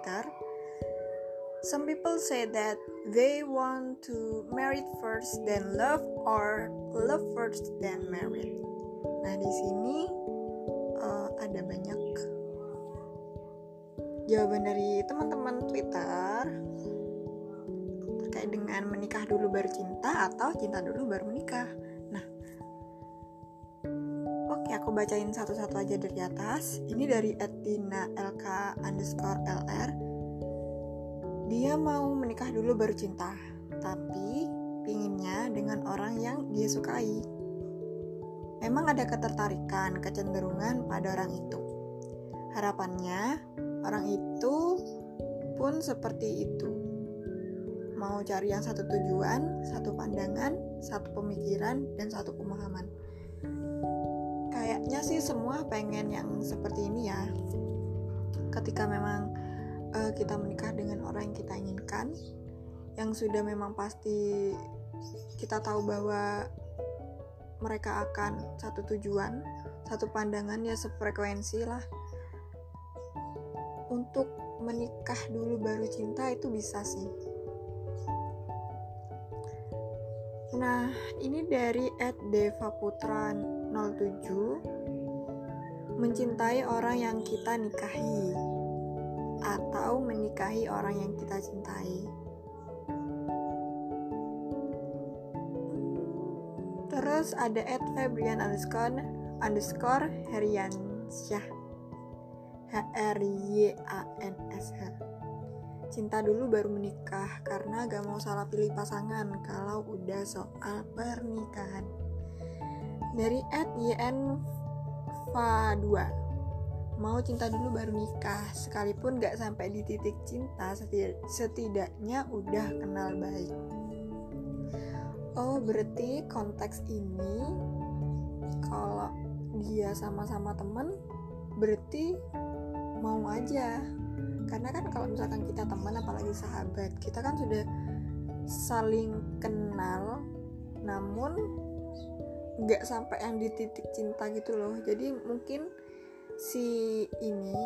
Twitter. Some people say that they want to marry first then love or love first then married. Nah, di sini uh, ada banyak jawaban dari teman-teman Twitter terkait dengan menikah dulu baru cinta atau cinta dulu baru menikah. Aku bacain satu-satu aja dari atas. Ini dari Etina LK underscore LR. Dia mau menikah dulu baru cinta, tapi pinginnya dengan orang yang dia sukai. Memang ada ketertarikan, kecenderungan pada orang itu. Harapannya, orang itu pun seperti itu. Mau cari yang satu tujuan, satu pandangan, satu pemikiran, dan satu pemahaman kayaknya sih semua pengen yang seperti ini ya. Ketika memang uh, kita menikah dengan orang yang kita inginkan yang sudah memang pasti kita tahu bahwa mereka akan satu tujuan satu pandangan ya sefrekuensi lah. Untuk menikah dulu baru cinta itu bisa sih Nah, ini dari Ed Deva Putra 07 mencintai orang yang kita nikahi atau menikahi orang yang kita cintai. Terus ada Ed Febrian underscore underscore Heriansyah. H R Y A N S H cinta dulu baru menikah karena gak mau salah pilih pasangan kalau udah soal pernikahan. Dari Ed YN 2 Mau cinta dulu baru nikah Sekalipun gak sampai di titik cinta Setidaknya udah kenal baik Oh berarti konteks ini Kalau dia sama-sama temen Berarti mau aja karena kan kalau misalkan kita teman apalagi sahabat kita kan sudah saling kenal namun nggak sampai yang di titik cinta gitu loh. Jadi mungkin si ini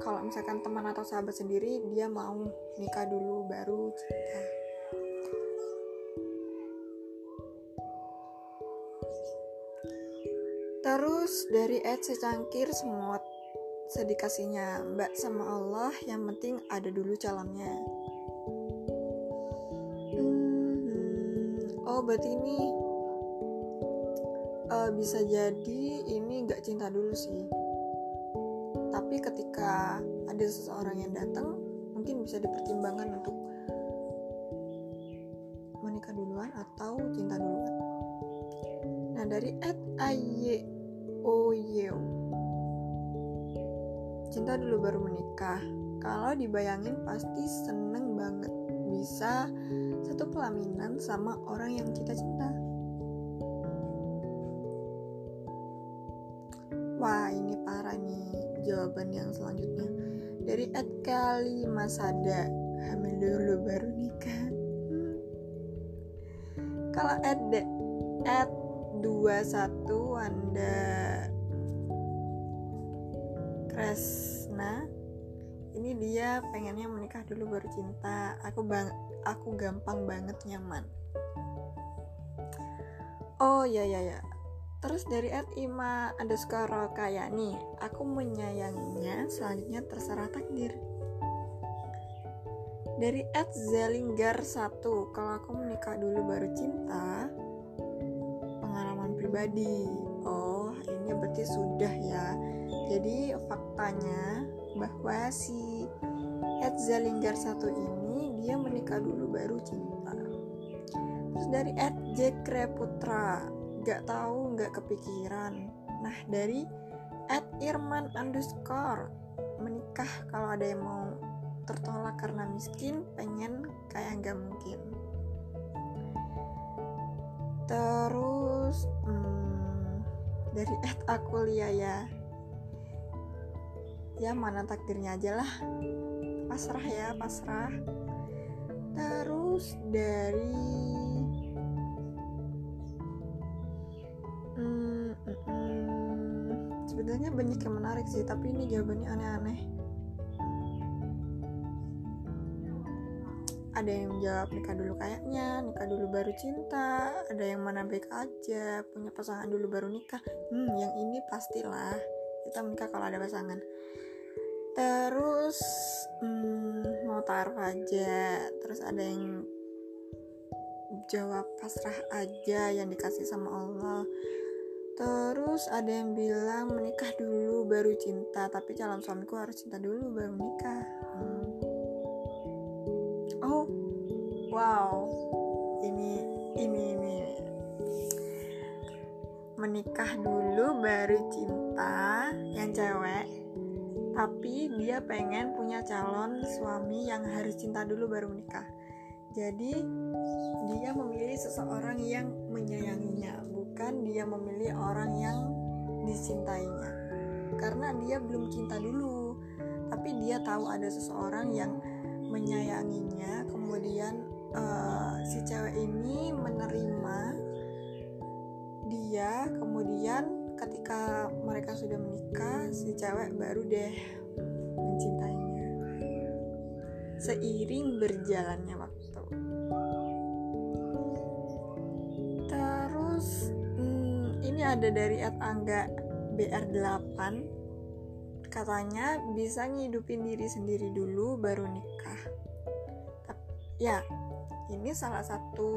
kalau misalkan teman atau sahabat sendiri dia mau nikah dulu baru cinta. Terus dari Ed secangkir semut sedikasinya mbak sama Allah yang penting ada dulu calonnya. Hmm, oh berarti ini uh, bisa jadi ini nggak cinta dulu sih. Tapi ketika ada seseorang yang datang mungkin bisa dipertimbangkan untuk menikah duluan atau cinta duluan. Nah dari at aye cinta dulu baru menikah. Kalau dibayangin pasti seneng banget bisa satu pelaminan sama orang yang kita cinta. Wah ini parah nih jawaban yang selanjutnya. Dari Ed Kali Masada hamil dulu baru nikah. Kalau Ed Ed 21 Anda Kresna. Ini dia pengennya menikah dulu baru cinta. Aku bang aku gampang banget nyaman. Oh ya ya ya. Terus dari at ima underscore nih. Aku menyayanginya selanjutnya terserah takdir. Dari at Zelinggar 1 kalau aku menikah dulu baru cinta pengalaman pribadi oh ini berarti sudah ya jadi faktanya bahwa si Ed Zalinggar satu ini dia menikah dulu baru cinta. Terus dari Ed gak tahu gak kepikiran. Nah dari Ed Irman underscore menikah kalau ada yang mau tertolak karena miskin pengen kayak gak mungkin. Terus hmm, dari Ed Akulia ya. Ya mana takdirnya aja lah. Pasrah ya pasrah. Terus dari hmm, hmm, sebenarnya banyak yang menarik sih tapi ini jawabannya aneh-aneh ada yang jawab nikah dulu kayaknya nikah dulu baru cinta ada yang mana baik aja punya pasangan dulu baru nikah. Hmm yang ini pastilah kita menikah kalau ada pasangan. Terus hmm, mau taruh aja terus ada yang jawab pasrah aja yang dikasih sama Allah. Terus ada yang bilang menikah dulu baru cinta tapi calon suamiku harus cinta dulu baru nikah. Hmm wow. Ini ini ini. Menikah dulu baru cinta yang cewek tapi dia pengen punya calon suami yang harus cinta dulu baru menikah. Jadi dia memilih seseorang yang menyayanginya bukan dia memilih orang yang dicintainya. Karena dia belum cinta dulu tapi dia tahu ada seseorang yang menyayanginya kemudian uh, si cewek ini menerima dia kemudian ketika mereka sudah menikah si cewek baru deh mencintainya. Seiring berjalannya waktu. Terus hmm, ini ada dari at angga BR8 katanya bisa ngidupin diri sendiri dulu baru nikah. Ya ini salah satu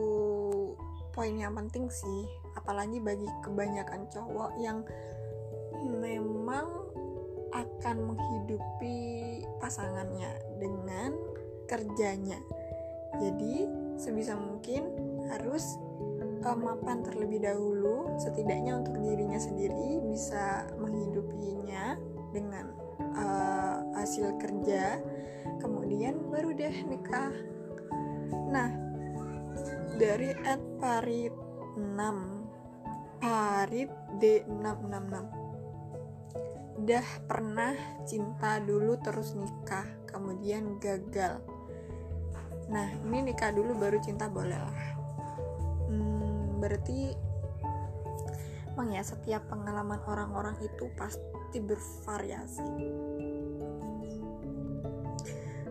poin yang penting sih apalagi bagi kebanyakan cowok yang memang akan menghidupi pasangannya dengan kerjanya. Jadi sebisa mungkin harus uh, mapan terlebih dahulu setidaknya untuk dirinya sendiri bisa menghidupinya dengan uh, hasil kerja kemudian baru deh nikah. Nah dari at parit 6 parit D666 udah pernah cinta dulu terus nikah kemudian gagal. Nah ini nikah dulu baru cinta boleh lah. Hmm, berarti emang ya setiap pengalaman orang-orang itu pasti bervariasi.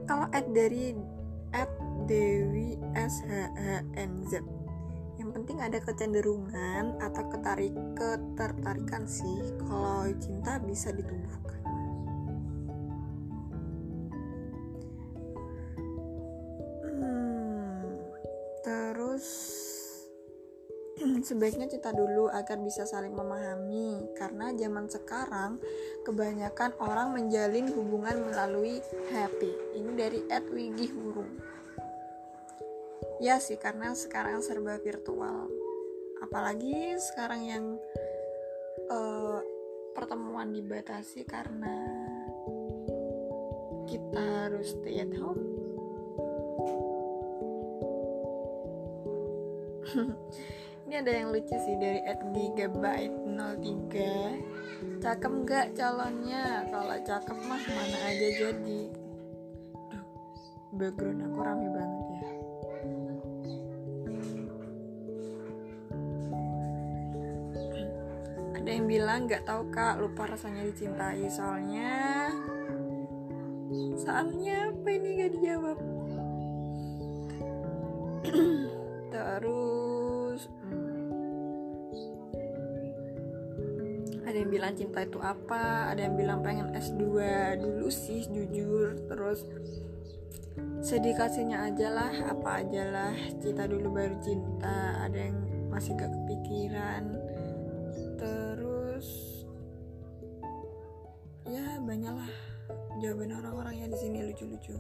Kalau add dari Dewi SHHNZ yang penting ada kecenderungan atau ketarik ketertarikan sih kalau cinta bisa ditumbuhkan. Hmm, terus sebaiknya cinta dulu agar bisa saling memahami karena zaman sekarang kebanyakan orang menjalin hubungan melalui HP ini dari Ed Wigih Burung ya sih karena sekarang serba virtual. Apalagi sekarang yang uh, pertemuan dibatasi karena kita harus stay at home. Ini ada yang lucu sih dari at gigabyte 03 cakep nggak calonnya? Kalau cakep mah mana aja jadi. Duh, background aku rame banget ada yang bilang nggak tahu kak. Lupa rasanya dicintai. Soalnya soalnya apa ini? Gak dijawab. Terus ada yang bilang cinta itu apa? Ada yang bilang pengen S2 dulu sih jujur. Terus sedih kasihnya aja lah apa aja lah. Cinta dulu baru cinta. Ada yang masih gak kepikiran. Terus ya banyaklah jawaban orang-orang yang di sini lucu-lucu.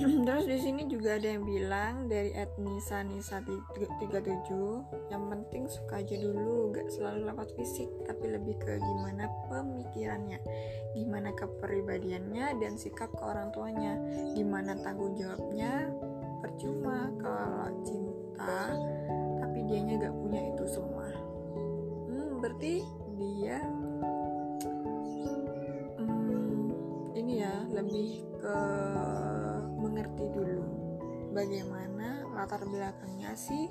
Terus di sini juga ada yang bilang dari etnisa nisa 37 yang penting suka aja dulu gak selalu lewat fisik tapi lebih ke gimana pemikirannya gimana kepribadiannya dan sikap ke orang tuanya gimana tanggung jawabnya. Percuma kalau cinta tapi dianya gak punya itu semua. Hmm, berarti dia lebih ke mengerti dulu bagaimana latar belakangnya sih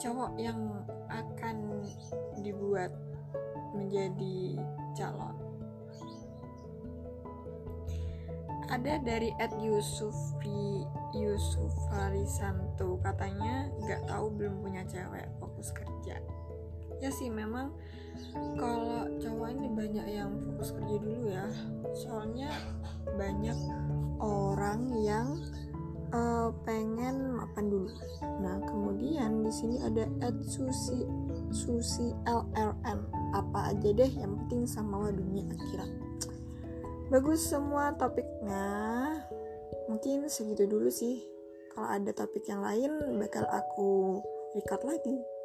cowok yang akan dibuat menjadi calon. Ada dari Ed Yusufi Yusuf Farisanto katanya nggak tahu belum punya cewek fokus kerja. Ya sih memang kalau cowok ini banyak yang fokus kerja dulu ya. Soalnya banyak orang yang uh, pengen makan dulu. Nah kemudian di sini ada Ed Susi Susi LRN apa aja deh yang penting sama dunia akhirat. Bagus semua topiknya. Mungkin segitu dulu sih. Kalau ada topik yang lain bakal aku record lagi